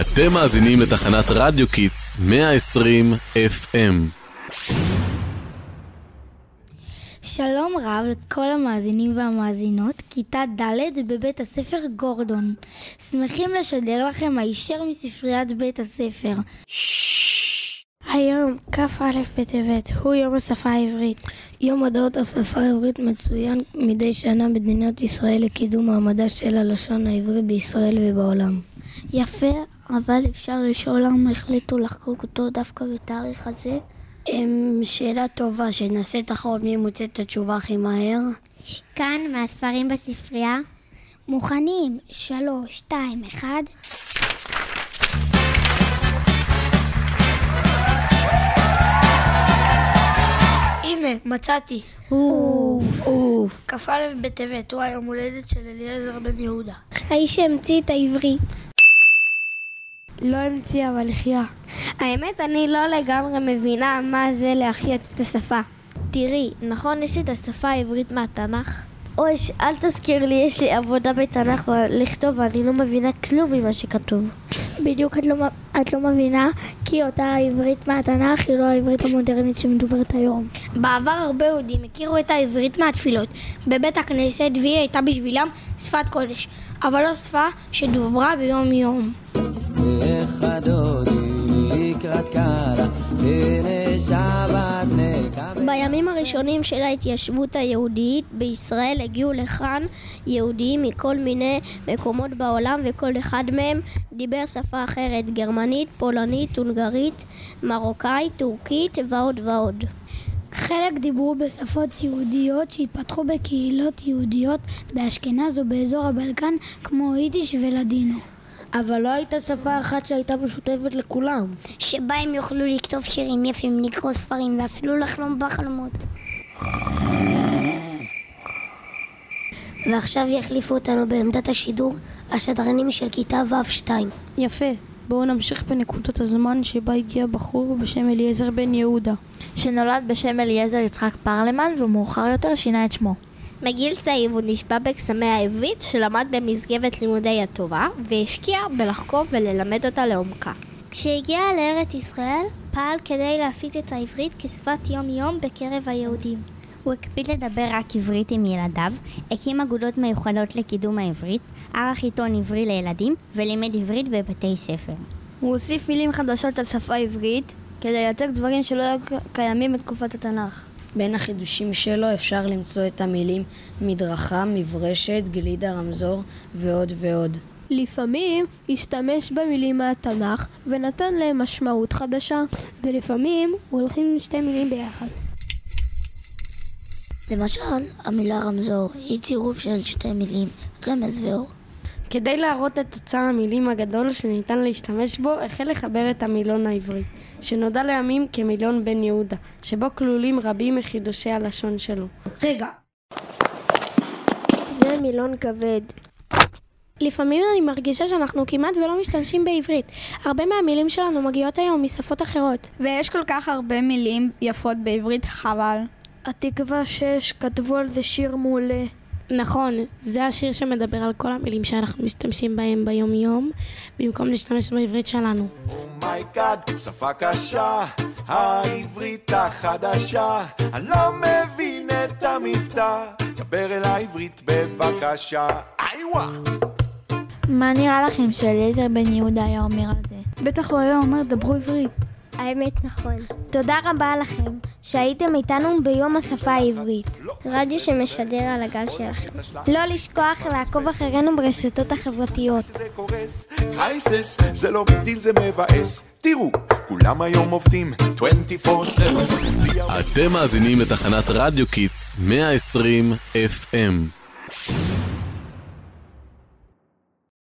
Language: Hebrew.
אתם מאזינים לתחנת רדיו Kids 120 FM. שלום רב לכל המאזינים והמאזינות, כיתה ד' בבית הספר גורדון. שמחים לשדר לכם הישר מספריית בית הספר. היום, כ"א בטבת, הוא יום השפה העברית. יום מודעות השפה העברית מצוין מדי שנה במדינת ישראל לקידום מעמדה של הלשון העברית בישראל ובעולם. יפה, אבל אפשר לשאול למה החליטו לחגוג אותו דווקא בתאריך הזה? אמ, שאלה טובה, שנעשה תחרות מי מוצא את התשובה הכי מהר. כאן, מהספרים בספרייה. מוכנים, שלוש, שתיים, אחד. הנה, מצאתי. אוף. אוף. כ"א בטבת, הוא היום הולדת של אליעזר בן יהודה. האיש שהמציא את העברית. לא המציא, אבל החיה. האמת, אני לא לגמרי מבינה מה זה להחיות את השפה. תראי, נכון יש את השפה העברית מהתנ"ך? אוי, אל תזכיר לי, יש לי עבודה בתנ"ך לכתוב ואני לא מבינה כלום ממה שכתוב. בדיוק את לא, את לא מבינה, כי אותה העברית מהתנ"ך היא לא העברית המודרנית שמדוברת היום. בעבר הרבה יהודים הכירו את העברית מהתפילות. בבית הכנסת והיא הייתה בשבילם שפת קודש, אבל לא שפה שדוברה ביום יום. בימים הראשונים של ההתיישבות היהודית בישראל הגיעו לכאן יהודים מכל מיני מקומות בעולם וכל אחד מהם דיבר שפה אחרת, גרמנית, פולנית, הונגרית, מרוקאית, טורקית ועוד ועוד. חלק דיברו בשפות יהודיות שהתפתחו בקהילות יהודיות באשכנז ובאזור הבלקן כמו יידיש ולדינו. אבל לא הייתה שפה אחת שהייתה משותפת לכולם. שבה הם יוכלו לכתוב שירים יפים, לקרוא ספרים ואפילו לחלום בחלומות. ועכשיו יחליפו אותנו בעמדת השידור השדרנים של כיתה ו'2. יפה. בואו נמשיך בנקודת הזמן שבה הגיע בחור בשם אליעזר בן יהודה. שנולד בשם אליעזר יצחק פרלמן ומאוחר יותר שינה את שמו. מגיל צעיר הוא נשבע בקסמי העברית שלמד במסגרת לימודי התורה והשקיע בלחקור וללמד אותה לעומקה. כשהגיע לארץ ישראל, פעל כדי להפיץ את העברית כשפת יום-יום בקרב היהודים. הוא הקפיד לדבר רק עברית עם ילדיו, הקים אגודות מיוחדות לקידום העברית, ערך עיתון עברי לילדים ולימד עברית בבתי ספר. הוא הוסיף מילים חדשות על שפה עברית כדי לייצג דברים שלא היו קיימים בתקופת התנ"ך. בין החידושים שלו אפשר למצוא את המילים מדרכה, מברשת, גלידה, רמזור ועוד ועוד. לפעמים השתמש במילים מהתנ"ך ונתן להם משמעות חדשה. ולפעמים הוא הולכים עם שתי מילים ביחד. למשל, המילה רמזור היא צירוף של שתי מילים, רמז ואור. כדי להראות את אוצר המילים הגדול שניתן להשתמש בו, החל לחבר את המילון העברי, שנודע לימים כמילון בן יהודה, שבו כלולים רבים מחידושי הלשון שלו. רגע, זה מילון כבד. לפעמים אני מרגישה שאנחנו כמעט ולא משתמשים בעברית. הרבה מהמילים שלנו מגיעות היום משפות אחרות. ויש כל כך הרבה מילים יפות בעברית, חבל. התקווה 6 כתבו על זה שיר מעולה. נכון, זה השיר שמדבר על כל המילים שאנחנו משתמשים בהם ביום-יום, במקום להשתמש בעברית שלנו. Oh my God, שפה קשה, העברית החדשה, אני לא מבין את המבטא, דבר אליי עברית בבקשה, איווה! מה נראה לכם שאליעזר בן יהודה היה אומר על זה? בטח הוא היה אומר דברו עברית. האמת נכון. תודה רבה לכם שהייתם איתנו ביום השפה העברית. רדיו שמשדר על הגל שלכם. לא לשכוח לעקוב אחרינו ברשתות החברתיות. crisis, זה לא זה מבאס, תראו, כולם היום עובדים 24/7. אתם מאזינים לתחנת רדיו Kids 120 FM.